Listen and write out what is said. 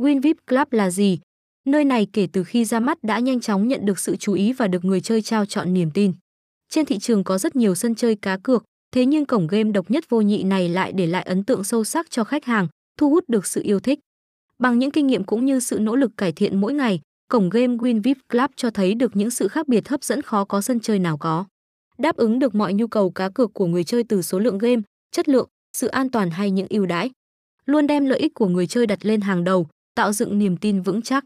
WinVip Club là gì? Nơi này kể từ khi ra mắt đã nhanh chóng nhận được sự chú ý và được người chơi trao chọn niềm tin. Trên thị trường có rất nhiều sân chơi cá cược, thế nhưng cổng game độc nhất vô nhị này lại để lại ấn tượng sâu sắc cho khách hàng, thu hút được sự yêu thích. Bằng những kinh nghiệm cũng như sự nỗ lực cải thiện mỗi ngày, cổng game WinVip Club cho thấy được những sự khác biệt hấp dẫn khó có sân chơi nào có. Đáp ứng được mọi nhu cầu cá cược của người chơi từ số lượng game, chất lượng, sự an toàn hay những ưu đãi. Luôn đem lợi ích của người chơi đặt lên hàng đầu, tạo dựng niềm tin vững chắc.